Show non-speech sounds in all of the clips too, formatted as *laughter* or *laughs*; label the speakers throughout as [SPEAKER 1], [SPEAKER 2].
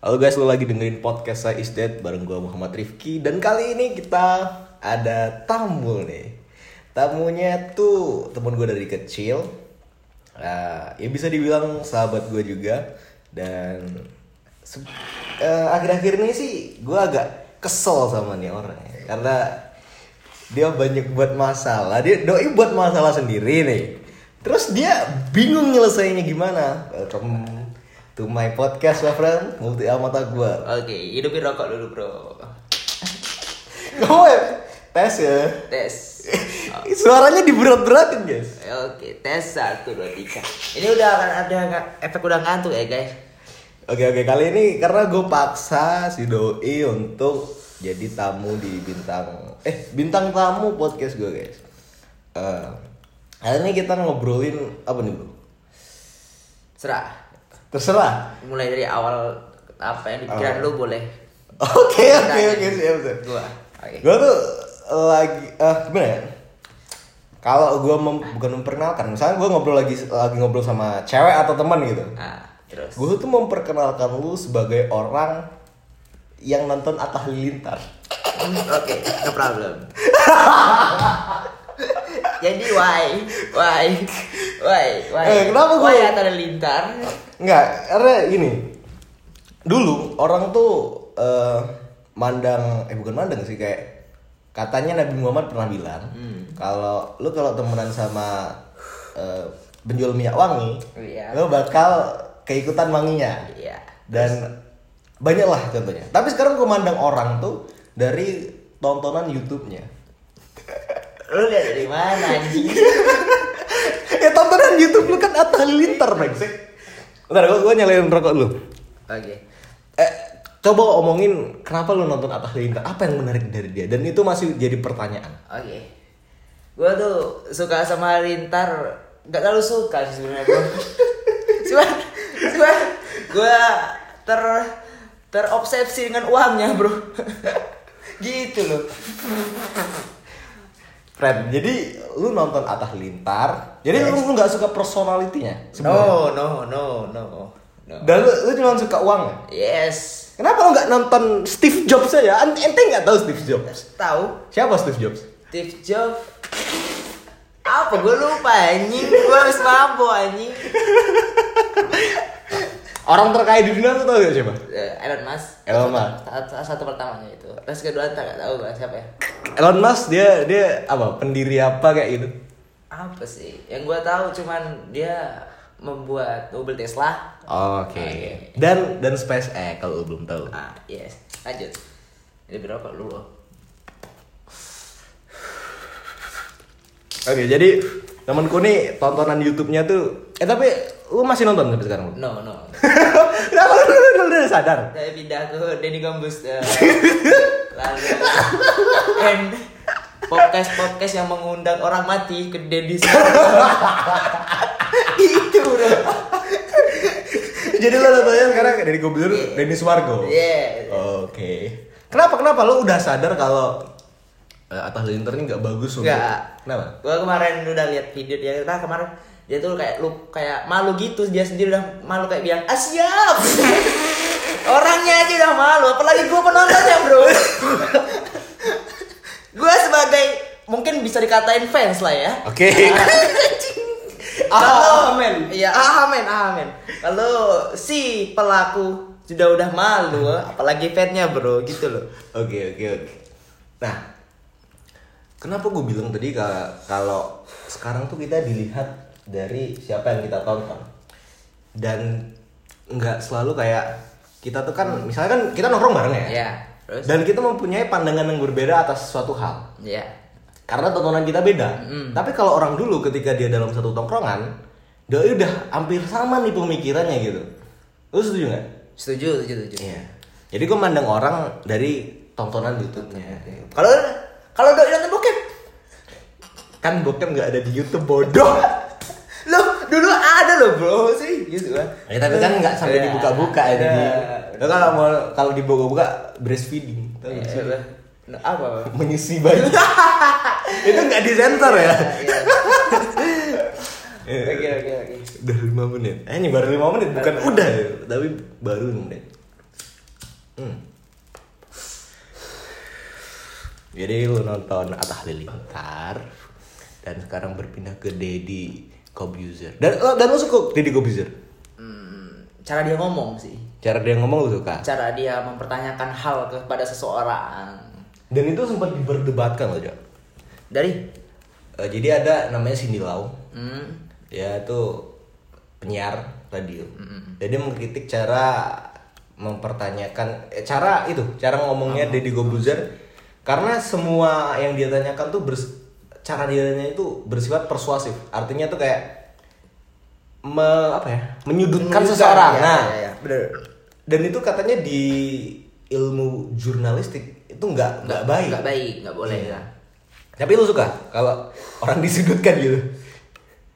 [SPEAKER 1] Halo guys, lo lagi dengerin podcast saya Is Dead bareng gue Muhammad Rifki. Dan kali ini kita ada tamu nih. Tamunya tuh temen gue dari kecil. Ah, Ya bisa dibilang sahabat gue juga. Dan eh, akhir-akhir ini sih gue agak kesel sama nih orang. Karena dia banyak buat masalah. Dia doi buat masalah sendiri nih. Terus dia bingung nyelesainnya gimana to my podcast my friend Multi Amata gue
[SPEAKER 2] Oke, hidupin rokok dulu bro.
[SPEAKER 1] Gue tes ya
[SPEAKER 2] Tes. *laughs*
[SPEAKER 1] Suaranya diberat-beratin guys
[SPEAKER 2] Oke, tes satu dua tiga. Ini udah akan ada efek udah ngantuk ya guys.
[SPEAKER 1] Oke oke kali ini karena gue paksa si Doi untuk jadi tamu di bintang Eh bintang tamu podcast gue guys Eh, Hari ini kita ngobrolin apa nih bro?
[SPEAKER 2] Serah.
[SPEAKER 1] Terserah
[SPEAKER 2] Mulai dari awal apa yang dipikiran lu boleh.
[SPEAKER 1] Oke oke oke siap siap
[SPEAKER 2] Gua. Oke.
[SPEAKER 1] Gue tuh lagi eh gimana ya? Kalau gue mem- bukan memperkenalkan, misalnya gue ngobrol lagi lagi ngobrol sama cewek atau teman gitu,
[SPEAKER 2] Nah, terus.
[SPEAKER 1] gue tuh memperkenalkan lu sebagai orang yang nonton Atta Halilintar.
[SPEAKER 2] Hmm, Oke, no problem. *laughs* Jadi why? Why? Why? Why?
[SPEAKER 1] Eh, kenapa gua-
[SPEAKER 2] Why ada lintar?
[SPEAKER 1] Enggak, karena ini dulu orang tuh eh, mandang eh bukan mandang sih kayak katanya Nabi Muhammad pernah bilang kalau lu kalau temenan sama eh, penjual minyak wangi,
[SPEAKER 2] Iya.
[SPEAKER 1] lu bakal keikutan wanginya.
[SPEAKER 2] Iya.
[SPEAKER 1] Dan banyak lah contohnya. Tapi sekarang gue mandang orang tuh dari tontonan YouTube-nya.
[SPEAKER 2] Lu lihat dari mana anjing?
[SPEAKER 1] ya *laughs* tontonan YouTube lu kan Atta Halilintar, brengsek. Bentar, gue, gue nyalain rokok dulu.
[SPEAKER 2] Oke.
[SPEAKER 1] Eh, coba omongin kenapa lu nonton Atta Halilintar? Apa yang menarik dari dia? Dan itu masih jadi pertanyaan.
[SPEAKER 2] Oke. Gua tuh suka sama Lintar, nggak terlalu suka sih sebenarnya gua. *laughs* Cuman, cuman gua ter terobsesi dengan uangnya, Bro. *laughs* gitu loh.
[SPEAKER 1] Fred, jadi lu nonton Atta Halilintar, jadi lu lu nggak suka personalitinya?
[SPEAKER 2] No, no, no, no. No.
[SPEAKER 1] Dan lu, lu cuma suka uang.
[SPEAKER 2] Yes.
[SPEAKER 1] Kenapa lu nggak nonton Steve Jobs aja? Ent- Ente nggak tahu Steve Jobs?
[SPEAKER 2] Tahu
[SPEAKER 1] Siapa Steve Jobs?
[SPEAKER 2] Steve Jobs apa gue lupa anjing gue harus mabok anjing *laughs*
[SPEAKER 1] Orang terkaya di dunia lu tahu gak siapa?
[SPEAKER 2] Eh, Elon Musk
[SPEAKER 1] Elon Musk.
[SPEAKER 2] satu, satu, pertamanya itu terus kedua tak gak tahu gue siapa ya
[SPEAKER 1] Elon Musk dia dia apa? Pendiri apa kayak gitu?
[SPEAKER 2] apa sih yang gue tahu cuman dia membuat mobil Tesla
[SPEAKER 1] Oke.
[SPEAKER 2] Oke.
[SPEAKER 1] Dan dan SpaceX kalau lu belum tahu.
[SPEAKER 2] ah yes lanjut ini berapa lu
[SPEAKER 1] Oke, jadi temanku nih tontonan YouTube-nya tuh eh tapi lu masih nonton sampai sekarang?
[SPEAKER 2] no no. *laughs*
[SPEAKER 1] Kenapa lu udah sadar?
[SPEAKER 2] saya pindah ke Denny Gambus eh, *laughs* lalu and podcast podcast yang mengundang orang mati ke Denny *laughs* itu bro.
[SPEAKER 1] Jadi lu nontonnya sekarang dari Gubernur Denny Sumargo.
[SPEAKER 2] yeah
[SPEAKER 1] Oke. Kenapa kenapa? Lu udah sadar kalau uh, Atta Halilintar ini nggak bagus untuk
[SPEAKER 2] Nggak.
[SPEAKER 1] Kenapa?
[SPEAKER 2] Gua kemarin udah lihat video dia nah kemarin dia tuh kayak lu kayak malu gitu dia sendiri udah malu kayak bilang ah siap *laughs* orangnya aja udah malu apalagi gua penontonnya bro *laughs* gua sebagai mungkin bisa dikatain fans lah ya
[SPEAKER 1] Oke. *laughs*
[SPEAKER 2] kalau
[SPEAKER 1] Amen.
[SPEAKER 2] iya amin amin kalau si pelaku sudah udah malu apalagi fansnya bro gitu loh
[SPEAKER 1] Oke oke oke. Nah, kenapa gue bilang tadi ka- kalau sekarang tuh kita dilihat dari siapa yang kita tonton dan nggak selalu kayak kita tuh kan misalnya kan kita nongkrong bareng ya.
[SPEAKER 2] ya terus
[SPEAKER 1] Dan kita mempunyai pandangan yang berbeda atas suatu hal.
[SPEAKER 2] ya
[SPEAKER 1] Karena tontonan kita beda. Tapi kalau orang dulu ketika dia dalam satu tongkrongan, dia udah hampir sama nih pemikirannya gitu. Lu setuju nggak?
[SPEAKER 2] setuju setuju setuju
[SPEAKER 1] Iya. Jadi gue mandang orang dari tontonan YouTube-nya.
[SPEAKER 2] Kalau kalau doi nonton bokep,
[SPEAKER 1] Kan bokep nggak ada di YouTube bodoh. *laughs*
[SPEAKER 2] lo dulu ada lo bro sih gitu kan.
[SPEAKER 1] Ya tapi kan nggak sampai
[SPEAKER 2] Ya,
[SPEAKER 1] dibuka-buka ya. Jadi Lo kalau mau kalau dibuka-buka breastfeeding. Tahu?
[SPEAKER 2] Ya, nah, apa? *laughs*
[SPEAKER 1] Menyisi bayi. *laughs* Itu nggak disensor ya.
[SPEAKER 2] Iya.
[SPEAKER 1] Eh,
[SPEAKER 2] Oke oke oke.
[SPEAKER 1] Udah 5 menit. Eh ini baru 5 menit bukan udah ya, tapi baru 5 menit. Hmm. Jadi lu nonton Atta Halilintar dan sekarang berpindah ke Deddy Kobuzer. Dan oh, dan lu suka Deddy Kobuzer?
[SPEAKER 2] Hmm, cara dia ngomong sih.
[SPEAKER 1] Cara dia ngomong lu suka?
[SPEAKER 2] Cara dia mempertanyakan hal kepada seseorang.
[SPEAKER 1] Dan itu sempat diperdebatkan loh, Jo.
[SPEAKER 2] Dari
[SPEAKER 1] Eh, jadi ada namanya Cindy Lau.
[SPEAKER 2] hmm,
[SPEAKER 1] Dia tuh penyiar radio. Dan dia mengkritik cara mempertanyakan eh, cara itu, cara ngomongnya Deddy Kobuzer karena semua yang dia tanyakan tuh bers- cara dia tanya itu bersifat persuasif. Artinya tuh kayak me- apa ya? menyudutkan seseorang.
[SPEAKER 2] Ya,
[SPEAKER 1] nah,
[SPEAKER 2] ya, ya, bener.
[SPEAKER 1] dan itu katanya di ilmu jurnalistik itu nggak nggak baik.
[SPEAKER 2] Nggak baik, nggak boleh
[SPEAKER 1] Iya.
[SPEAKER 2] lah.
[SPEAKER 1] Tapi lu suka kalau *laughs* orang disudutkan gitu.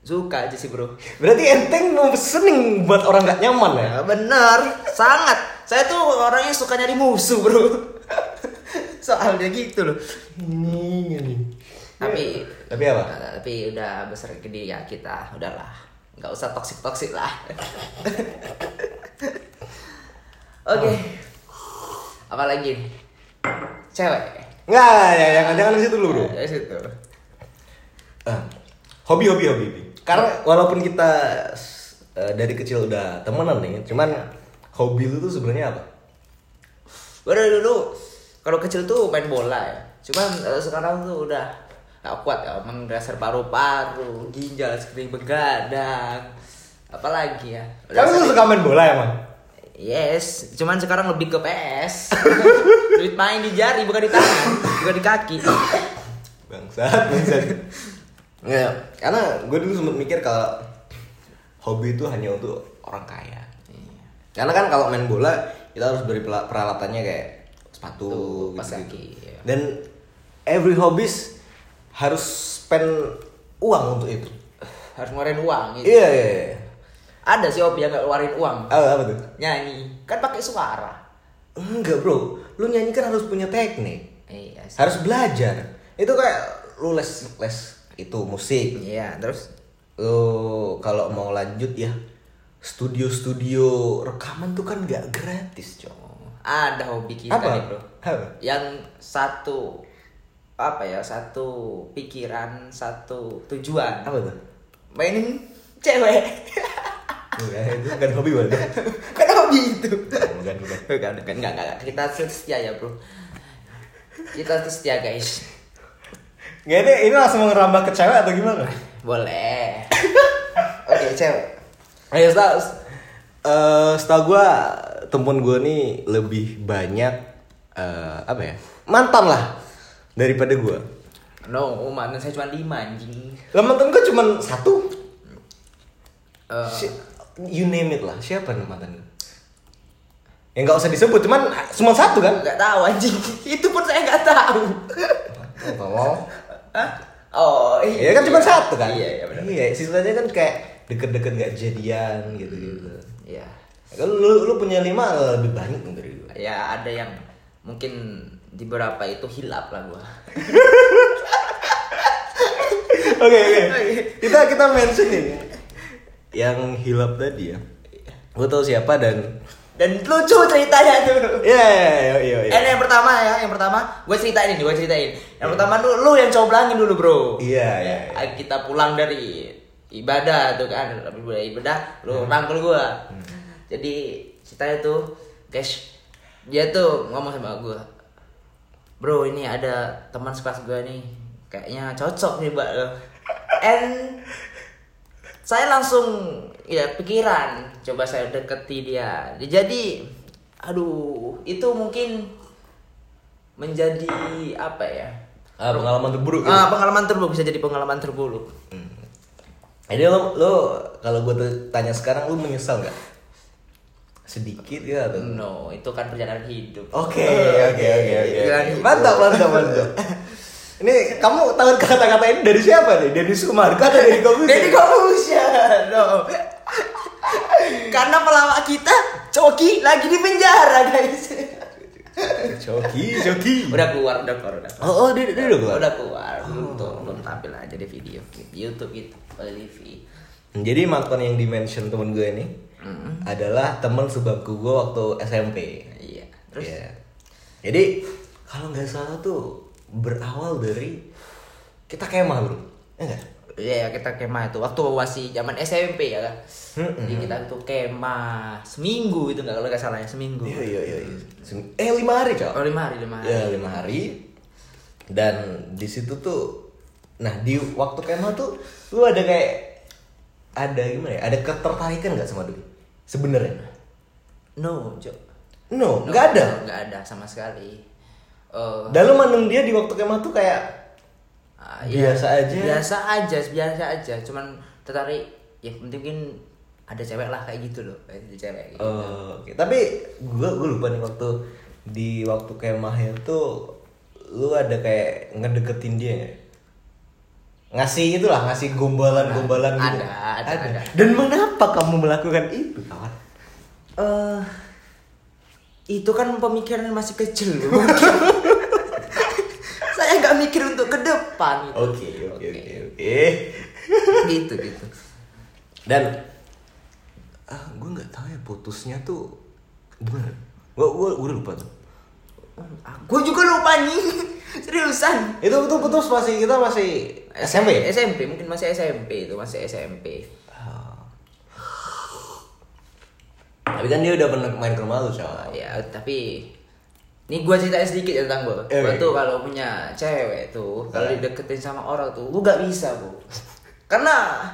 [SPEAKER 2] Suka aja sih bro.
[SPEAKER 1] Berarti enteng mau seneng buat orang nggak nyaman ya?
[SPEAKER 2] Ya, bener, sangat. Saya tuh orangnya suka nyari musuh bro. Soalnya gitu loh.
[SPEAKER 1] Ini ini.
[SPEAKER 2] Tapi
[SPEAKER 1] Tapi apa?
[SPEAKER 2] Nah, tapi udah besar gede ya kita, udahlah. Nggak usah toksik toksik lah. Oke. Apa lagi? Cewek.
[SPEAKER 1] Nggak, ya, jangan jangan di situ dulu bro.
[SPEAKER 2] Ya situ.
[SPEAKER 1] Ah, hobi hobi hobi. Karena walaupun kita eh, dari kecil udah temenan nih, cuman hobi lu tuh sebenarnya apa?
[SPEAKER 2] Gue dari dulu kalau kecil tuh main bola ya. Cuman eh, sekarang tuh udah gak kuat ya, emang dasar paru-paru, ginjal sekering begadang. Apalagi ya. Udah
[SPEAKER 1] Kamu
[SPEAKER 2] sering-
[SPEAKER 1] suka main bola emang?
[SPEAKER 2] Yes, cuman sekarang lebih ke PS. *laughs* Duit main di jari bukan di tangan, bukan di kaki.
[SPEAKER 1] Bangsat, bangsat. Nggak, karena gue dulu sempat mikir kalau hobi itu hanya untuk orang kaya. Karena kan kalau main bola kita harus beri peralatannya kayak sepatu,
[SPEAKER 2] Tuh, pas
[SPEAKER 1] gitu-gitu.
[SPEAKER 2] kaki, iya.
[SPEAKER 1] Dan every hobbies harus spend uang untuk itu.
[SPEAKER 2] Harus ngeluarin uang gitu.
[SPEAKER 1] Iya, iya, iya.
[SPEAKER 2] Ada sih hobi yang gak ngeluarin uang.
[SPEAKER 1] Apa, apa tuh?
[SPEAKER 2] Nyanyi, kan pakai suara.
[SPEAKER 1] Enggak bro, lu nyanyi kan harus punya teknik,
[SPEAKER 2] Iya sih.
[SPEAKER 1] harus belajar. Itu kayak lu les les itu musik,
[SPEAKER 2] Iya, terus
[SPEAKER 1] lu kalau mau lanjut ya studio-studio rekaman tuh kan nggak gratis cowok.
[SPEAKER 2] Ada hobi kita
[SPEAKER 1] Apa?
[SPEAKER 2] nih, Bro.
[SPEAKER 1] Apa?
[SPEAKER 2] Yang satu apa ya? Satu pikiran, satu tujuan.
[SPEAKER 1] Apa tuh?
[SPEAKER 2] Mainin cewek.
[SPEAKER 1] Enggak, itu bukan hobi banget.
[SPEAKER 2] kan hobi itu.
[SPEAKER 1] Bukan, bukan.
[SPEAKER 2] Bukan, bukan, enggak, enggak. Kita setia ya, Bro. Kita setia, guys.
[SPEAKER 1] Nggak ini, ini langsung ngerambah ke cewek atau gimana?
[SPEAKER 2] Boleh. Oke, cewek.
[SPEAKER 1] Ayo, setahu, eh setahu gue temen gue nih lebih banyak eh, apa ya mantan lah daripada gue.
[SPEAKER 2] No, mantan saya cuma lima anjing.
[SPEAKER 1] Lah mantan gue cuma satu.
[SPEAKER 2] Eh,
[SPEAKER 1] Si- you name it lah. Siapa nih mantan lu? Ya nggak usah disebut, cuman cuma satu kan?
[SPEAKER 2] nggak tahu anjing. Itu pun saya nggak tahu.
[SPEAKER 1] Oh, tolong.
[SPEAKER 2] Oh,
[SPEAKER 1] Iya kan cuma satu kan?
[SPEAKER 2] Iya, iya benar.
[SPEAKER 1] Iya, sisanya kan kayak deket-deket nggak jadian gitu-gitu.
[SPEAKER 2] Iya.
[SPEAKER 1] Kalau lu, lu punya lima lebih banyak dari gue.
[SPEAKER 2] Ya ada yang mungkin di beberapa itu hilap lah gua. *laughs*
[SPEAKER 1] Oke oke. Kita kita mention nih yang hilap tadi ya. Gue tahu siapa dan
[SPEAKER 2] Dan lucu ceritanya tuh.
[SPEAKER 1] Iya iya iya iya. iya.
[SPEAKER 2] Eh, yang pertama ya, yang pertama gue ceritain ini, gue ceritain. Yang pertama lu, lu yang coblangin dulu bro.
[SPEAKER 1] Iya, iya, iya.
[SPEAKER 2] Eh, Kita pulang dari ibadah tuh kan, ibadah, ibadah lu rangkul gue. Jadi ceritanya tuh, guys, dia tuh ngomong sama gue, bro ini ada teman sekelas gue nih, kayaknya cocok nih mbak lo. And saya langsung ya pikiran coba saya deketi dia jadi aduh itu mungkin menjadi apa ya
[SPEAKER 1] Ah, pengalaman terburuk. Gitu.
[SPEAKER 2] ah, pengalaman terburuk bisa jadi pengalaman terburuk
[SPEAKER 1] Jadi lo lo kalau gue tanya sekarang lu menyesal nggak? Sedikit ya atau?
[SPEAKER 2] no itu kan perjalanan hidup
[SPEAKER 1] Oke oke oke oke. Mantap mantap mantap. *laughs* Ini kamu tahu kata-kata ini dari siapa nih? Dari Sumarga atau dari Kogus?
[SPEAKER 2] Deddy Corbuzier no karena pelawak kita Coki lagi di penjara guys
[SPEAKER 1] Joki Joki.
[SPEAKER 2] udah keluar udah keluar udah keluar.
[SPEAKER 1] Oh oh dia dia udah keluar.
[SPEAKER 2] udah keluar belum tuh belum tampil aja di video YouTube itu TV
[SPEAKER 1] Jadi mantan yang dimention temen gue ini adalah teman sebabku gue waktu SMP.
[SPEAKER 2] iya Terus?
[SPEAKER 1] Iya. Jadi kalau nggak salah tuh berawal dari kita kemah bro, ya nggak?
[SPEAKER 2] Iya kita kemah itu waktu masih zaman SMP ya kan.
[SPEAKER 1] Mm-mm.
[SPEAKER 2] Jadi kita tuh kemah seminggu itu nggak kalau nggak salah ya seminggu.
[SPEAKER 1] Iya iya iya. iya. Eh lima hari cok.
[SPEAKER 2] Oh lima hari lima hari.
[SPEAKER 1] Ya lima hari. Dan di situ tuh, nah di waktu kemah tuh lu ada kayak ada gimana ya? Ada ketertarikan nggak sama Dwi? Sebenarnya?
[SPEAKER 2] No, Jo.
[SPEAKER 1] No,
[SPEAKER 2] No,
[SPEAKER 1] nggak ada.
[SPEAKER 2] Nggak ada sama sekali.
[SPEAKER 1] Dan lu mandang dia di waktu kemah tuh kayak
[SPEAKER 2] ah,
[SPEAKER 1] biasa aja.
[SPEAKER 2] Biasa aja, biasa aja. Cuman tertarik ya mungkin ada cewek lah kayak gitu loh, kayak ada cewek. Gitu.
[SPEAKER 1] Oh, oke. Tapi gue gue lupa nih waktu di waktu kemahnya tuh lu ada kayak ngedeketin dia nggak? Ngasih itulah ngasih gombalan-gombalan gitu.
[SPEAKER 2] Ada, ada, ada.
[SPEAKER 1] Dan mengapa kamu melakukan itu, kawan?
[SPEAKER 2] Eh, itu kan pemikiran masih kecil. *laughs* Saya nggak mikir untuk ke depan.
[SPEAKER 1] Oke, oke, oke, oke. *laughs*
[SPEAKER 2] gitu gitu.
[SPEAKER 1] Dan ah, gue nggak tahu ya putusnya tuh gimana? Gue gue gue lupa tuh.
[SPEAKER 2] Gue juga lupa nih. Seriusan.
[SPEAKER 1] Itu itu putus masih kita masih SMP.
[SPEAKER 2] SMP mungkin masih SMP itu masih SMP.
[SPEAKER 1] Ah. Tapi kan dia udah pernah main ke rumah lu, coy.
[SPEAKER 2] Ya tapi ini gue ceritain sedikit ya tentang gue.
[SPEAKER 1] Eh,
[SPEAKER 2] Gue tuh kalau punya cewek tuh, kalau
[SPEAKER 1] Eh.
[SPEAKER 2] dideketin sama orang tuh, gue gak bisa bu. Karena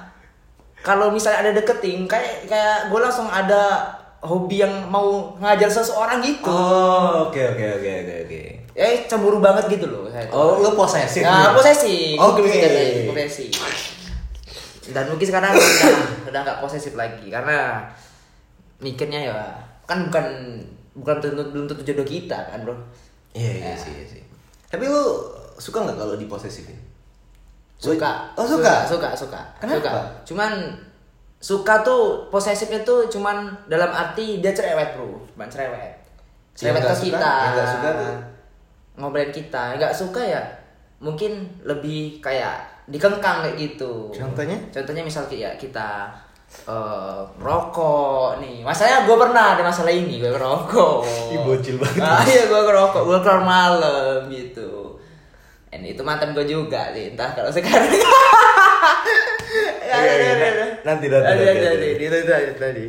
[SPEAKER 2] kalau misalnya ada deketin, kayak kayak gue langsung ada hobi yang mau ngajar seseorang gitu.
[SPEAKER 1] Oh, oke oke oke oke oke.
[SPEAKER 2] Eh cemburu banget gitu loh. saya.
[SPEAKER 1] Oh, lu posesif.
[SPEAKER 2] Ya,
[SPEAKER 1] nih?
[SPEAKER 2] posesif.
[SPEAKER 1] Oke.
[SPEAKER 2] Mungkin bisa dikatakan posesif. Dan mungkin sekarang udah udah nggak posesif lagi karena mikirnya ya kan bukan bukan tentu belum tentu jodoh kita kan bro.
[SPEAKER 1] Iya iya sih iya sih. Tapi lu suka nggak kalau diposesifin?
[SPEAKER 2] Suka.
[SPEAKER 1] Oh suka.
[SPEAKER 2] Suka suka.
[SPEAKER 1] Kenapa?
[SPEAKER 2] Suka. Cuman suka tuh posesifnya tuh cuman dalam arti dia cerewet bro, cuman cerewet. Cerewet ke
[SPEAKER 1] suka,
[SPEAKER 2] kita.
[SPEAKER 1] yang nggak suka tuh?
[SPEAKER 2] Ngobrolin kita. Nggak suka ya mungkin lebih kayak dikengkang kayak gitu.
[SPEAKER 1] Contohnya?
[SPEAKER 2] Contohnya misal kayak kita eh rokok nih. Masalahnya gue pernah ada masalah ini, gue ngerokok.
[SPEAKER 1] Ih, bocil banget.
[SPEAKER 2] Ah, iya gue ngerokok, gue keluar malam gitu. Dan itu mantan gue juga sih, entah kalau sekarang.
[SPEAKER 1] Iya, iya, nanti, nanti,
[SPEAKER 2] Nanti,
[SPEAKER 1] nanti,
[SPEAKER 2] nanti,
[SPEAKER 1] nanti.
[SPEAKER 2] Tadi, tadi.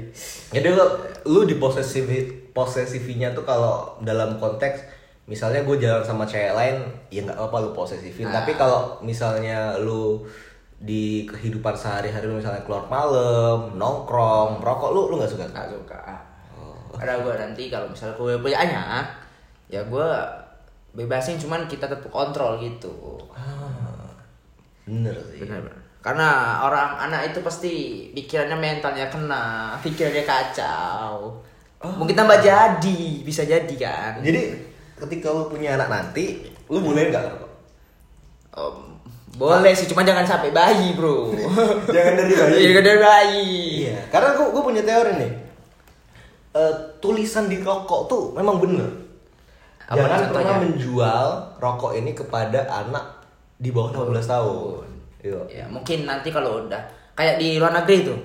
[SPEAKER 1] Jadi lu lu diposesif posesifinya tuh kalau dalam konteks misalnya gue jalan sama cewek lain ya nggak apa-apa lu posesifin.
[SPEAKER 2] Ah.
[SPEAKER 1] Tapi kalau misalnya lu di kehidupan sehari-hari lu misalnya keluar malam, nongkrong, merokok lu lu nggak suka?
[SPEAKER 2] Gak suka.
[SPEAKER 1] Oh.
[SPEAKER 2] Karena gue nanti kalau misalnya gue punya anak, ya gue bebasin cuman kita tetap kontrol gitu.
[SPEAKER 1] Ah, bener sih.
[SPEAKER 2] Benar, benar. Karena orang anak itu pasti pikirannya mentalnya kena, *laughs* pikirannya kacau. Mungkin tambah jadi, bisa jadi kan.
[SPEAKER 1] Jadi ketika lu punya anak nanti, lu boleh nggak ngerokok?
[SPEAKER 2] Om, boleh sih, cuman jangan sampai bayi, Bro. *laughs*
[SPEAKER 1] Jangan dari bayi.
[SPEAKER 2] Iya, jangan dari bayi.
[SPEAKER 1] Iya, karena gue gue punya teori nih. Eh, tulisan di rokok tuh memang bener.
[SPEAKER 2] Apa
[SPEAKER 1] Jangan
[SPEAKER 2] contohnya?
[SPEAKER 1] pernah menjual rokok ini kepada anak di bawah 18 tahun. Iya.
[SPEAKER 2] Ya, mungkin nanti kalau udah kayak di luar negeri tuh.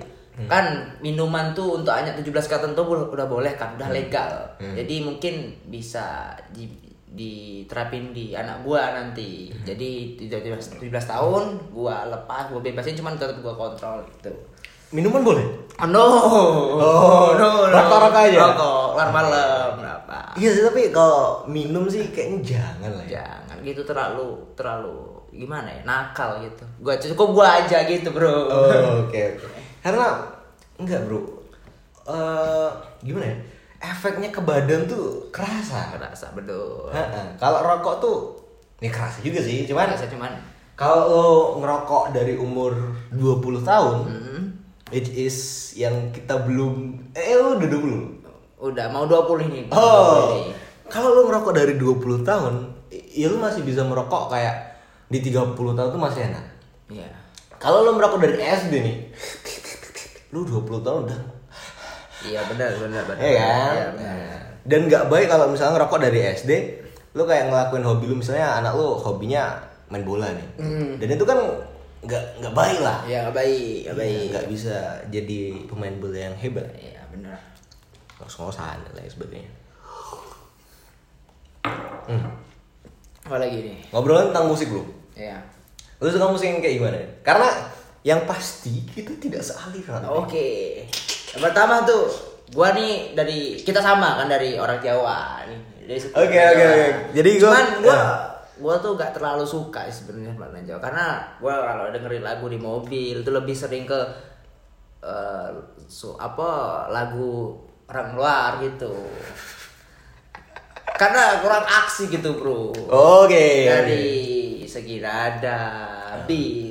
[SPEAKER 2] Kan minuman tuh untuk anak 17 ke atas tuh udah boleh kan, udah legal. Jadi mungkin bisa di, diterapin di anak gua nanti. Jadi 17, 17 tahun gua lepas, gua bebasin cuman tetap gua kontrol gitu.
[SPEAKER 1] Minuman boleh?
[SPEAKER 2] Oh, no.
[SPEAKER 1] Oh,
[SPEAKER 2] no, no.
[SPEAKER 1] rokok-rokok aja?
[SPEAKER 2] Rokok, keluar malam, apa?
[SPEAKER 1] Iya sih, tapi kalau minum sih kayaknya jangan lah ya.
[SPEAKER 2] Jangan gitu terlalu terlalu gimana ya nakal gitu. Gua cukup gua aja gitu bro.
[SPEAKER 1] Oh, oke oke. Karena enggak bro. Eh gimana ya? Efeknya ke badan tuh kerasa.
[SPEAKER 2] Kerasa betul.
[SPEAKER 1] Kalau rokok tuh ya kerasa juga sih, cuman
[SPEAKER 2] Kerasa cuman.
[SPEAKER 1] kalau lo ngerokok dari umur 20 tahun,
[SPEAKER 2] hmm,
[SPEAKER 1] which is yang kita belum eh lo udah 20.
[SPEAKER 2] udah mau 20 nih. mau
[SPEAKER 1] Oh.
[SPEAKER 2] 20 nih.
[SPEAKER 1] Kalau lo ngerokok dari 20 tahun, ya lo masih bisa merokok kayak di 30 tahun tuh masih enak.
[SPEAKER 2] Iya.
[SPEAKER 1] Kalau lo merokok dari SD nih, lo 20 tahun udah
[SPEAKER 2] Iya benar benar benar.
[SPEAKER 1] Iya kan?
[SPEAKER 2] Iya, benar.
[SPEAKER 1] Nah, Dan nggak baik kalau misalnya ngerokok dari SD, lu kayak ngelakuin hobi lu misalnya anak lu hobinya main bola nih.
[SPEAKER 2] Hmm.
[SPEAKER 1] Dan itu kan nggak nggak baik lah.
[SPEAKER 2] Iya nggak baik, nggak
[SPEAKER 1] Iya,
[SPEAKER 2] baik.
[SPEAKER 1] Nggak bisa jadi pemain bola yang hebat.
[SPEAKER 2] Iya benar.
[SPEAKER 1] Ngos-ngosan dan lain sebagainya. Hmm.
[SPEAKER 2] Apa lagi nih?
[SPEAKER 1] Ngobrolin tentang musik bro.
[SPEAKER 2] Ya.
[SPEAKER 1] Lu suka musik yang kayak gimana? Karena yang pasti kita tidak sealiran.
[SPEAKER 2] Oke. Yang pertama tuh, gua nih dari kita sama kan dari orang Jawa nih.
[SPEAKER 1] Oke, oke, oke. Jadi gua-
[SPEAKER 2] cuman gua
[SPEAKER 1] ya.
[SPEAKER 2] gua tuh gak terlalu suka sebenarnya bahasa Jawa karena gua kalau dengerin lagu di mobil itu lebih sering ke eh, su- apa lagu orang luar gitu. Karena kurang aksi gitu, Bro.
[SPEAKER 1] Oke.
[SPEAKER 2] Dari segi nada,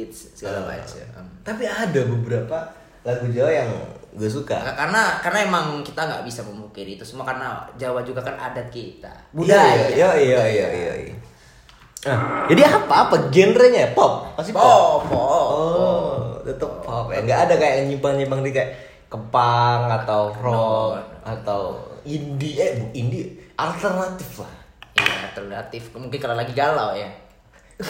[SPEAKER 2] beats, segala
[SPEAKER 1] Ah.
[SPEAKER 2] macam.
[SPEAKER 1] Tapi ada beberapa lagu Jawa yang gue suka.
[SPEAKER 2] Karena karena emang kita nggak bisa memukiri itu semua karena Jawa juga kan adat kita
[SPEAKER 1] Iya,
[SPEAKER 2] budaya
[SPEAKER 1] Iya, iya, iya, iya. iya. Nah, jadi apa apa genrenya pop? Pasti pop.
[SPEAKER 2] pop pop
[SPEAKER 1] Oh, tetap pop ya. Nggak ada kayak nyimpang-nyimpang di kayak kepang atau rock
[SPEAKER 2] No, no.
[SPEAKER 1] atau indie eh bu indie alternatif lah.
[SPEAKER 2] iya alternatif mungkin kalau lagi galau ya *laughs*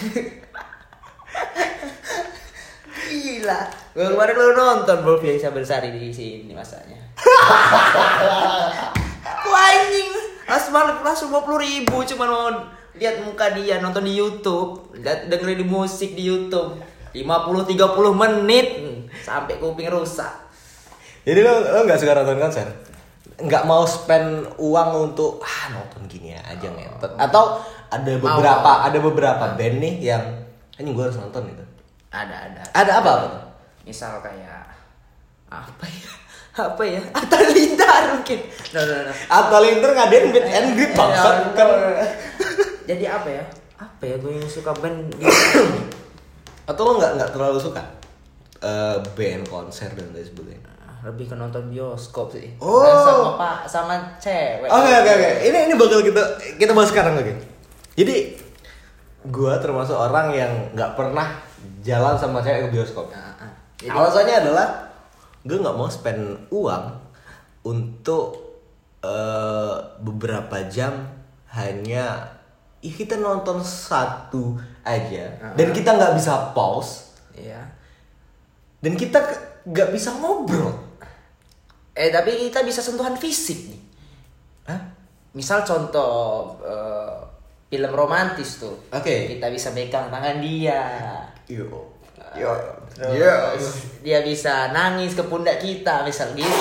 [SPEAKER 2] gila Gua kemarin lu nonton Bro Fiesa Bersari di sini masanya *laughs* Wah anjing Asmal langsung 50 ribu cuma mau lihat muka dia nonton di YouTube lihat dengerin di musik di YouTube 50-30 menit Hmm, sampai kuping rusak
[SPEAKER 1] Jadi lo lo nggak suka nonton konser? Nggak mau spend uang untuk ah nonton gini aja ngentot. Atau ada beberapa
[SPEAKER 2] Mau.
[SPEAKER 1] ada beberapa band nih yang anjing gue harus nonton itu.
[SPEAKER 2] Ada ada
[SPEAKER 1] Ada apa apa
[SPEAKER 2] misal kayak apa ya apa ya Atta Lintar mungkin no, no, no.
[SPEAKER 1] Atau Linter ngadain meet and greet
[SPEAKER 2] Ya,
[SPEAKER 1] bangsat kan.
[SPEAKER 2] jadi apa ya apa ya gue yang suka band *coughs* gitu.
[SPEAKER 1] Atau lo nggak nggak terlalu suka eh, band konser dan lain sebagainya.
[SPEAKER 2] lebih ke nonton bioskop sih
[SPEAKER 1] Oh.
[SPEAKER 2] Dan sama pak sama cewek
[SPEAKER 1] Oke oke oke. Ini ini bakal kita kita bahas sekarang lagi. Jadi gua termasuk orang yang nggak pernah jalan sama cewek ke bioskop.
[SPEAKER 2] Nah, ah. Jadi-
[SPEAKER 1] Alasannya adalah gue nggak mau spend uang untuk eh, beberapa jam hanya ih kita nonton satu aja dan kita nggak bisa pause
[SPEAKER 2] iya
[SPEAKER 1] dan kita nggak bisa ngobrol.
[SPEAKER 2] eh tapi kita bisa sentuhan fisik nih
[SPEAKER 1] Hah?
[SPEAKER 2] misal contoh eh, film romantis tuh
[SPEAKER 1] Oke.
[SPEAKER 2] kita bisa megang tangan dia
[SPEAKER 1] Yo. Yo.
[SPEAKER 2] Terus
[SPEAKER 1] Yes.
[SPEAKER 2] dia bisa nangis ke pundak kita misal gitu. *laughs*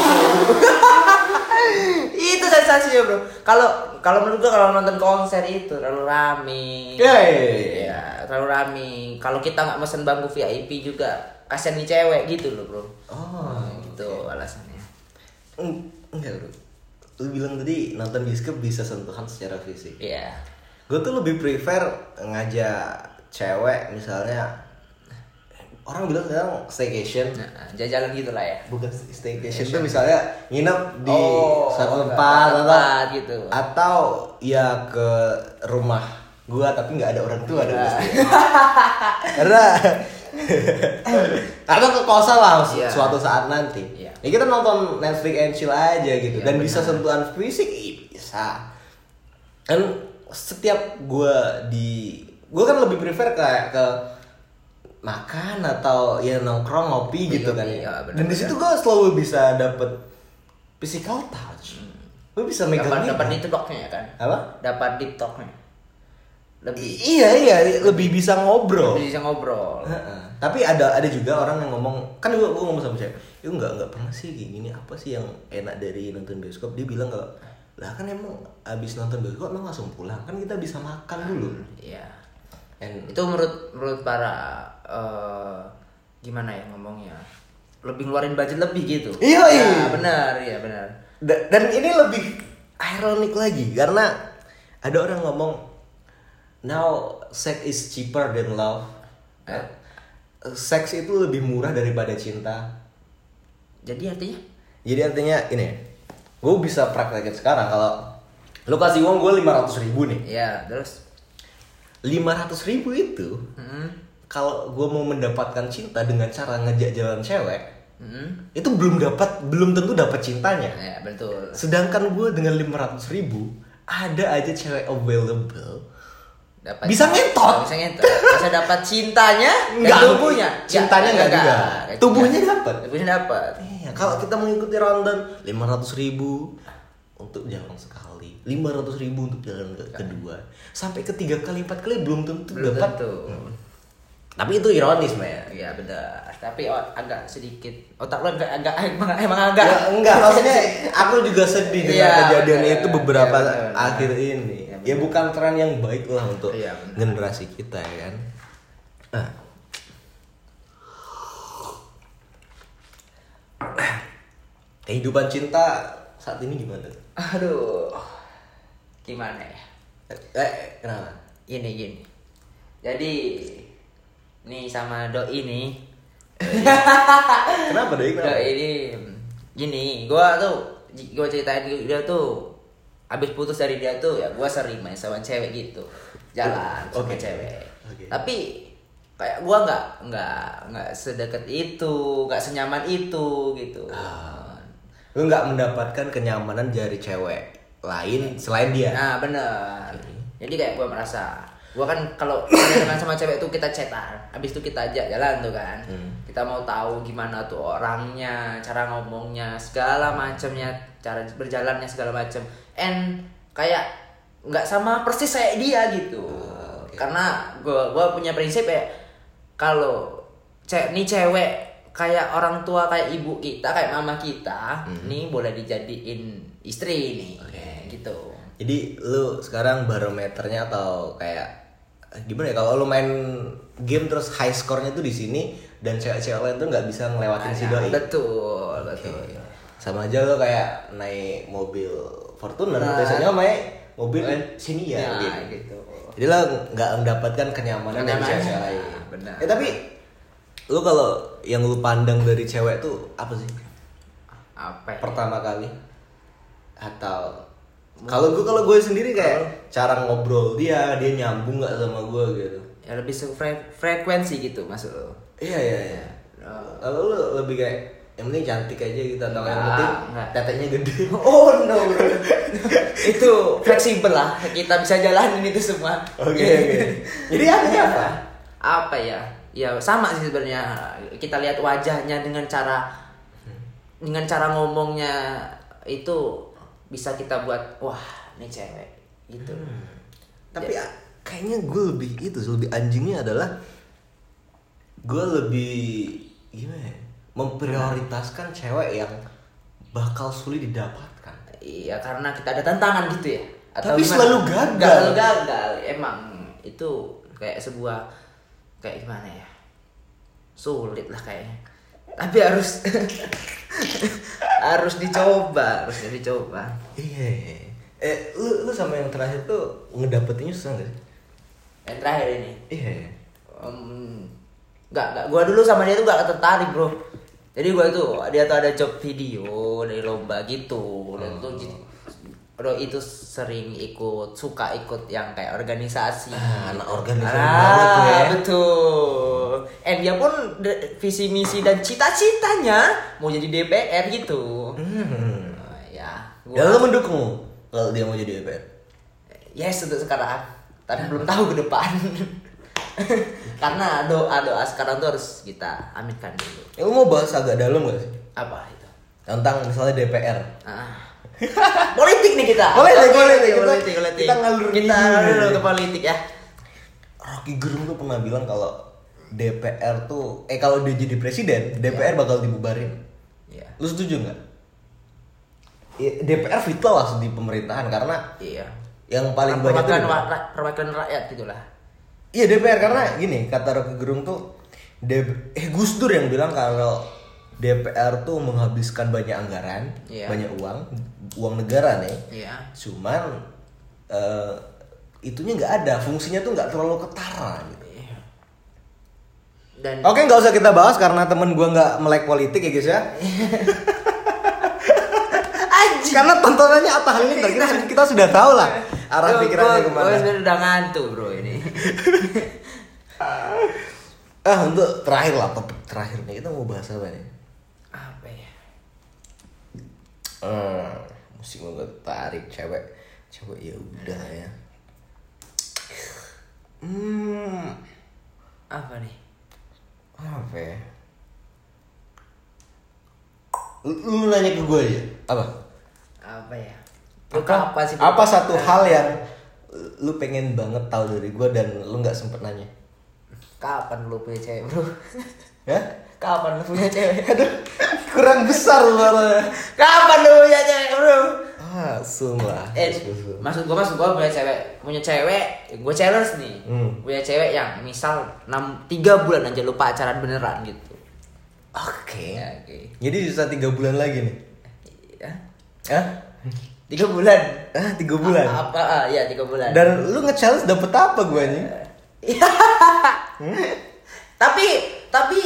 [SPEAKER 2] itu sensasinya bro. Kalau kalau menurut gua kalau nonton konser itu terlalu rame.
[SPEAKER 1] Iya, iya, iya.
[SPEAKER 2] Iya, terlalu rame. Kalau kita nggak mesen bangku VIP juga kasihan nih cewek gitu loh bro.
[SPEAKER 1] Oh,
[SPEAKER 2] itu alasannya.
[SPEAKER 1] Eng- Enggak bro Lu bilang tadi nonton bioskop bisa sentuhan secara fisik
[SPEAKER 2] Iya.
[SPEAKER 1] Gue tuh lebih prefer ngajak cewek misalnya Orang bilang sekarang staycation
[SPEAKER 2] Nah, jalan gitu lah ya.
[SPEAKER 1] Bukan staycation tuh misalnya nginep di
[SPEAKER 2] Oh,
[SPEAKER 1] satu tempat atau,
[SPEAKER 2] gitu.
[SPEAKER 1] Atau ya ke rumah gua tapi nggak ada orang tua ada
[SPEAKER 2] Nah. *laughs*
[SPEAKER 1] Karena *laughs* atau ke kosan lah
[SPEAKER 2] Iya.
[SPEAKER 1] suatu saat nanti.
[SPEAKER 2] Iya.
[SPEAKER 1] Ya kita nonton Netflix and chill aja gitu
[SPEAKER 2] Iya,
[SPEAKER 1] dan bisa
[SPEAKER 2] benar.
[SPEAKER 1] sentuhan fisik iya, bisa. Dan setiap gua di gua kan lebih prefer kayak ke makan atau ya nongkrong ngopi gitu kan.
[SPEAKER 2] Iya, benar,
[SPEAKER 1] dan di situ gua selalu bisa dapet physical touch. Gue bisa megang
[SPEAKER 2] Dapat dapat deep talknya kan.
[SPEAKER 1] Apa?
[SPEAKER 2] Dapat deep talknya. Lebih
[SPEAKER 1] I- iya iya lebih bisa ngobrol.
[SPEAKER 2] lebih bisa ngobrol.
[SPEAKER 1] Heeh. Tapi ada ada juga orang yang ngomong kan gue gue ngomong sama cewek, itu nggak nggak pernah sih kayak gini apa sih yang enak dari nonton bioskop? Dia bilang kalau lah kan emang abis nonton bioskop emang langsung pulang kan kita bisa makan dulu.
[SPEAKER 2] Iya.
[SPEAKER 1] And
[SPEAKER 2] itu menurut menurut para eh, gimana ya ngomongnya lebih ngeluarin budget lebih gitu
[SPEAKER 1] Iya, iya.
[SPEAKER 2] Ya, benar iya benar
[SPEAKER 1] da- dan ini lebih ironik lagi karena ada orang ngomong now sex is cheaper than love.
[SPEAKER 2] Eh.
[SPEAKER 1] Seks itu lebih murah daripada cinta.
[SPEAKER 2] jadi artinya
[SPEAKER 1] Jadi artinya ini, gue bisa praktekin sekarang kalau lo kasih uang gue lima ratus ribu nih,
[SPEAKER 2] ya terus
[SPEAKER 1] lima ratus ribu itu
[SPEAKER 2] hmm,
[SPEAKER 1] kalau gue mau mendapatkan cinta dengan cara ngejak jalan cewek,
[SPEAKER 2] hmm,
[SPEAKER 1] itu belum dapat, belum tentu dapat cintanya.
[SPEAKER 2] ya betul
[SPEAKER 1] Sedangkan gue dengan lima ratus ribu ada aja cewek available.
[SPEAKER 2] dapat
[SPEAKER 1] Bisa ngentot.
[SPEAKER 2] bisa ngentot bisa dapat cintanya dan
[SPEAKER 1] Enggak,
[SPEAKER 2] tubuhnya
[SPEAKER 1] cintanya enggak juga.
[SPEAKER 2] enggak.
[SPEAKER 1] Tubuhnya dapat.
[SPEAKER 2] tubuhnya dapat
[SPEAKER 1] Iya, kalau kita mengikuti rundown lima ratus ribu untuk jalan sekali, 500 ribu untuk jalan ke kedua. Sampai ketiga kali empat kali belum tentu
[SPEAKER 2] belum
[SPEAKER 1] dapat.
[SPEAKER 2] tentu.
[SPEAKER 1] Tapi itu ironis mah ya.
[SPEAKER 2] Iya benar, tapi agak sedikit otak lo agak agak emang, emang agak.
[SPEAKER 1] Ya, enggak maksudnya *laughs* aku juga sedih dengan
[SPEAKER 2] Iya,
[SPEAKER 1] kejadian
[SPEAKER 2] benar.
[SPEAKER 1] itu beberapa
[SPEAKER 2] Iya, benar, benar.
[SPEAKER 1] akhir ini.
[SPEAKER 2] Iya,
[SPEAKER 1] ya bukan tren yang baik lah untuk
[SPEAKER 2] Iya, benar.
[SPEAKER 1] generasi kita ya kan? Ah. *clears throat* kehidupan cinta saat ini gimana
[SPEAKER 2] aduh gimana ya?
[SPEAKER 1] eh kenapa
[SPEAKER 2] Gini gini. Jadi nih sama doi nih. *laughs*
[SPEAKER 1] kenapa deh kenapa
[SPEAKER 2] doi ini gini, gua tuh gua ceritain dia tuh abis putus dari dia tuh ya gua sering main sama cewek gitu jalan sama
[SPEAKER 1] Oke.
[SPEAKER 2] cewek
[SPEAKER 1] Oke.
[SPEAKER 2] tapi kayak gua nggak nggak nggak sedekat itu nggak senyaman itu gitu
[SPEAKER 1] Ah. Lu nggak mendapatkan kenyamanan dari cewek lain selain dia.
[SPEAKER 2] Nah bener Jadi kayak gue merasa Gue kan kalau *clears throat* dengan sama cewek tuh kita chatan Habis itu kita ajak jalan tuh kan.
[SPEAKER 1] Hmm.
[SPEAKER 2] Kita mau tahu gimana tuh orangnya Cara ngomongnya Segala macamnya Cara berjalannya segala macam And kayak nggak sama persis kayak dia gitu.
[SPEAKER 1] Ah, oke.
[SPEAKER 2] Karena gue gua punya prinsip ya Kalau ce nih cewek kayak orang tua kayak ibu kita kayak mama kita nih boleh dijadiin istri nih.
[SPEAKER 1] Oke.
[SPEAKER 2] gitu
[SPEAKER 1] Jadi lu sekarang barometernya atau kayak gimana ya kalau lu main game terus high score-nya tuh di sini dan cewek-cewek lain tuh nggak bisa ngelewatin si doi.
[SPEAKER 2] betul betul
[SPEAKER 1] Sama aja lu kayak naik mobil Fortuner
[SPEAKER 2] Nah.
[SPEAKER 1] biasanya naik mobil sini ya,
[SPEAKER 2] Ya,
[SPEAKER 1] gitu.
[SPEAKER 2] gitu.
[SPEAKER 1] Jadi lo nggak mendapatkan kenyamanan dari
[SPEAKER 2] Kenyamanan,
[SPEAKER 1] cewek lain.
[SPEAKER 2] benar.
[SPEAKER 1] Eh tapi lu kalau yang lu pandang dari cewek tuh apa sih?
[SPEAKER 2] apa ya?
[SPEAKER 1] pertama kali. Atau kalau gue kalau gue sendiri kayak cara ngobrol dia dia nyambung nggak sama gue gitu.
[SPEAKER 2] Ya lebih fre- frekuensi gitu maksud lo
[SPEAKER 1] iya iya iya.
[SPEAKER 2] Oh.
[SPEAKER 1] kalau lu lebih kayak yang penting cantik aja gitu atau yang penting
[SPEAKER 2] enggak.
[SPEAKER 1] teteknya gede. *laughs*
[SPEAKER 2] Oh no. *laughs* Itu fleksibel lah. Kita bisa jalanin itu semua.
[SPEAKER 1] Oke oke. *laughs* Jadi artinya apa?
[SPEAKER 2] Apa ya ya sama sih sebenarnya kita lihat wajahnya dengan cara dengan cara ngomongnya itu bisa kita buat wah ini cewek gitu
[SPEAKER 1] tapi ya, kayaknya gue lebih itu lebih anjingnya adalah gue lebih gimana ya, memprioritaskan cewek yang bakal sulit didapatkan
[SPEAKER 2] Iya karena kita ada tantangan gitu ya.
[SPEAKER 1] Tapi
[SPEAKER 2] gimana?
[SPEAKER 1] selalu gagal.
[SPEAKER 2] Selalu gagal. Emang itu kayak sebuah kayak gimana ya? Sulit lah kayaknya. Tapi harus *laughs* harus dicoba, harus dicoba.
[SPEAKER 1] iya iya. eh lu lu sama yang terakhir tuh ngedapetinnya susah gak sih
[SPEAKER 2] Yang terakhir ini.
[SPEAKER 1] iya iya.
[SPEAKER 2] Em, nggak nggak gua dulu sama dia tuh gak tertarik bro jadi gua tuh dia tuh ada job video dari lomba gitu dan tuh Bro itu sering ikut suka ikut yang kayak organisasi
[SPEAKER 1] Ah, anak organisasi
[SPEAKER 2] ah,
[SPEAKER 1] banget ya.
[SPEAKER 2] betul and dia pun visi misi dan cita-citanya mau jadi DPR gitu
[SPEAKER 1] Hmm.
[SPEAKER 2] Oh, ya
[SPEAKER 1] Dan lu mendukung kalau dia mau jadi DPR?
[SPEAKER 2] yes untuk sekarang tapi belum tahu ke depan *laughs* karena doa doa sekarang tuh harus kita aminkan dulu
[SPEAKER 1] Ya, lu mau bahas agak dalam gak sih?
[SPEAKER 2] apa itu
[SPEAKER 1] Tentang misalnya DPR.
[SPEAKER 2] ah. *laughs* politik nih kita
[SPEAKER 1] Politik,
[SPEAKER 2] Oke,
[SPEAKER 1] politik. Kita-
[SPEAKER 2] politik, politik.
[SPEAKER 1] kita ngalur
[SPEAKER 2] kita ngalur ke politik ya
[SPEAKER 1] Rocky Gerung tuh pernah bilang kalau DPR tuh eh kalau dia jadi presiden, DPR bakal dibubarin.
[SPEAKER 2] iya
[SPEAKER 1] Lu setuju nggak? Ya, DPR vital lah di pemerintahan karena
[SPEAKER 2] iya
[SPEAKER 1] yang paling banyak tuh
[SPEAKER 2] perwakilan, rakyat gitulah
[SPEAKER 1] Iya DPR karena gini kata Rocky Gerung tuh eh Gus Dur yang bilang kalau DPR tuh menghabiskan banyak anggaran,
[SPEAKER 2] Iya.
[SPEAKER 1] banyak uang, uang negara nih.
[SPEAKER 2] iya
[SPEAKER 1] Cuman eh, itunya nggak ada, fungsinya tuh nggak terlalu ketara gitu.
[SPEAKER 2] Iya. dan
[SPEAKER 1] Oke nggak usah kita bahas karena temen gua nggak melek politik ya guys ya. *laughs* karena tontonannya Atta Halilintar kita, kita sudah tahu lah arah pikirannya
[SPEAKER 2] gua-
[SPEAKER 1] ke
[SPEAKER 2] mana. sebenarnya udah ngantuk bro ini *laughs*
[SPEAKER 1] Ah untuk terakhir lah topik terakhirnya kita mau bahas apa nih?
[SPEAKER 2] Apa ya
[SPEAKER 1] musik gue tarik cewek cewek ya udah ya. Hmm,
[SPEAKER 2] apa nih
[SPEAKER 1] apa ya? Lu, lu nanya ke gue aja apa?
[SPEAKER 2] apa ya Lu
[SPEAKER 1] apa,
[SPEAKER 2] apa sih?
[SPEAKER 1] apa satu hal yang lu pengen banget tahu dari gue dan lu nggak sempet nanya
[SPEAKER 2] Kapan lu punya cewek, Bro?
[SPEAKER 1] ya
[SPEAKER 2] Kapan lu punya cewek? *laughs*
[SPEAKER 1] aduh kurang besar suaranya
[SPEAKER 2] Kapan lu punya cewek, Bro?
[SPEAKER 1] ah lah
[SPEAKER 2] Eh, maksud gua maksud gua punya cewek, punya cewek, gua challenge nih.
[SPEAKER 1] Hmm.
[SPEAKER 2] Punya cewek yang misal 6 3 bulan aja lu pacaran beneran gitu.
[SPEAKER 1] oke
[SPEAKER 2] Ya, oke.
[SPEAKER 1] jadi sisa tiga bulan lagi nih
[SPEAKER 2] Ya.
[SPEAKER 1] Hah?
[SPEAKER 2] Tiga bulan.
[SPEAKER 1] ah tiga bulan
[SPEAKER 2] A- Apa? Ah, ya tiga bulan.
[SPEAKER 1] dan lu nge-challenge dapet apa gue nih
[SPEAKER 2] tapi tapi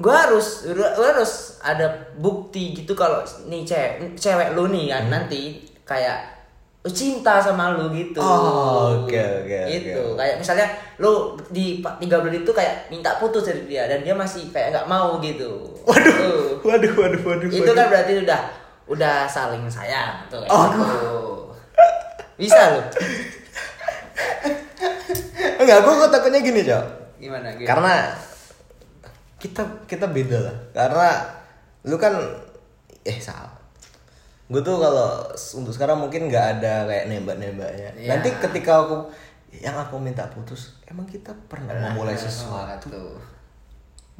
[SPEAKER 2] gue harus gue harus ada bukti gitu kalau nih cewek cewek lu nih kan nanti kayak cinta sama lu gitu
[SPEAKER 1] Oh, oke, oke,
[SPEAKER 2] gitu
[SPEAKER 1] oke.
[SPEAKER 2] kayak misalnya lu di tiga bulan itu kayak minta putus dari dia dan dia masih kayak nggak mau gitu
[SPEAKER 1] waduh
[SPEAKER 2] Tuh.
[SPEAKER 1] waduh waduh waduh
[SPEAKER 2] itu
[SPEAKER 1] waduh.
[SPEAKER 2] kan berarti udah udah saling sayang tuh kayak
[SPEAKER 1] Oh.
[SPEAKER 2] gitu. bisa lu
[SPEAKER 1] enggak gue takutnya gini cok
[SPEAKER 2] gimana, gimana?
[SPEAKER 1] karena kita kita beda lah. Karena lu kan eh salah. Gue tuh kalau untuk sekarang mungkin nggak ada kayak nembak nembaknya
[SPEAKER 2] Ya.
[SPEAKER 1] nanti ketika aku yang aku minta putus emang kita pernah memulai sesuatu?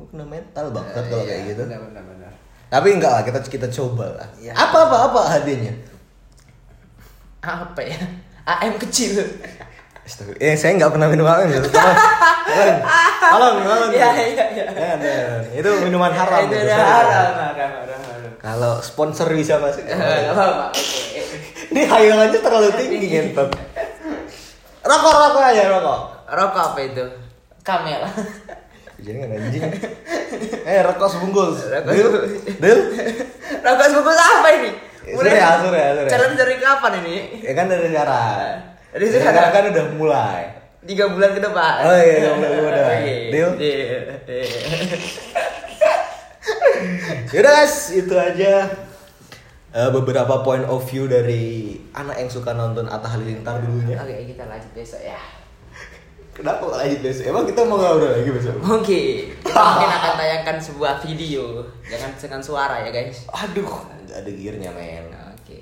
[SPEAKER 1] gue kena mental banget kalau kayak gitu.
[SPEAKER 2] benar benar benar.
[SPEAKER 1] Tapi enggak lah kita kita coba lah.
[SPEAKER 2] Ya.
[SPEAKER 1] apa apa apa hadiahnya?
[SPEAKER 2] Apa ya? AM kecil
[SPEAKER 1] Astaga. Eh, saya nggak pernah minum alkohol. gitu. Tolong, tolong, tolong, tolong.
[SPEAKER 2] Iya, iya, iya.
[SPEAKER 1] Jangan, jangan. Itu minuman haram.
[SPEAKER 2] itu
[SPEAKER 1] gitu.
[SPEAKER 2] udah
[SPEAKER 1] Sorry.
[SPEAKER 2] haram haram haram haram
[SPEAKER 1] Kalau sponsor bisa masuk.
[SPEAKER 2] Nggak apa-apa *laughs*
[SPEAKER 1] Ini hayalannya terlalu tinggi ngentot. Rokok, rokok aja, rokok.
[SPEAKER 2] rokok apa itu kamel
[SPEAKER 1] Jadi nggak anjing. Eh, rokok sebungkus.
[SPEAKER 2] Sebungkus.
[SPEAKER 1] deal.
[SPEAKER 2] rokok sebungkus apa ini
[SPEAKER 1] Sudah ya, sudah ya, ya.
[SPEAKER 2] challenge dari kapan ini
[SPEAKER 1] Ya kan dari sekarang.
[SPEAKER 2] Dari sekarang.
[SPEAKER 1] kan udah mulai.
[SPEAKER 2] tiga bulan ke depan
[SPEAKER 1] Oh iya, tiga bulan ke depan.
[SPEAKER 2] Oke.
[SPEAKER 1] Deal? *laughs* Yaudah guys, itu aja eh, beberapa point of view dari anak yang suka nonton Atta Halilintar dulunya.
[SPEAKER 2] oke kita lanjut besok ya
[SPEAKER 1] Kenapa nggak lanjut besok? Emang kita mau ngobrol lagi besok?
[SPEAKER 2] Mungkin kita *laughs* mungkin akan tayangkan sebuah video jangan dengan suara ya guys
[SPEAKER 1] Aduh, ada gearnya men.
[SPEAKER 2] oke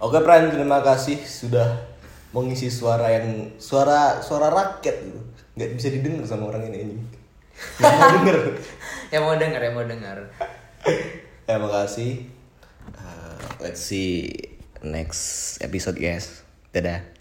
[SPEAKER 1] Oke Pran, terima kasih sudah mengisi suara yang suara suara rakyat gitu. Nggak bisa didengar sama orang ini ini. Nggak mau denger. *laughs*
[SPEAKER 2] yang mau dengar yang mau dengar
[SPEAKER 1] ya *laughs* makasih. Uh, let's see next episode guys. Dadah.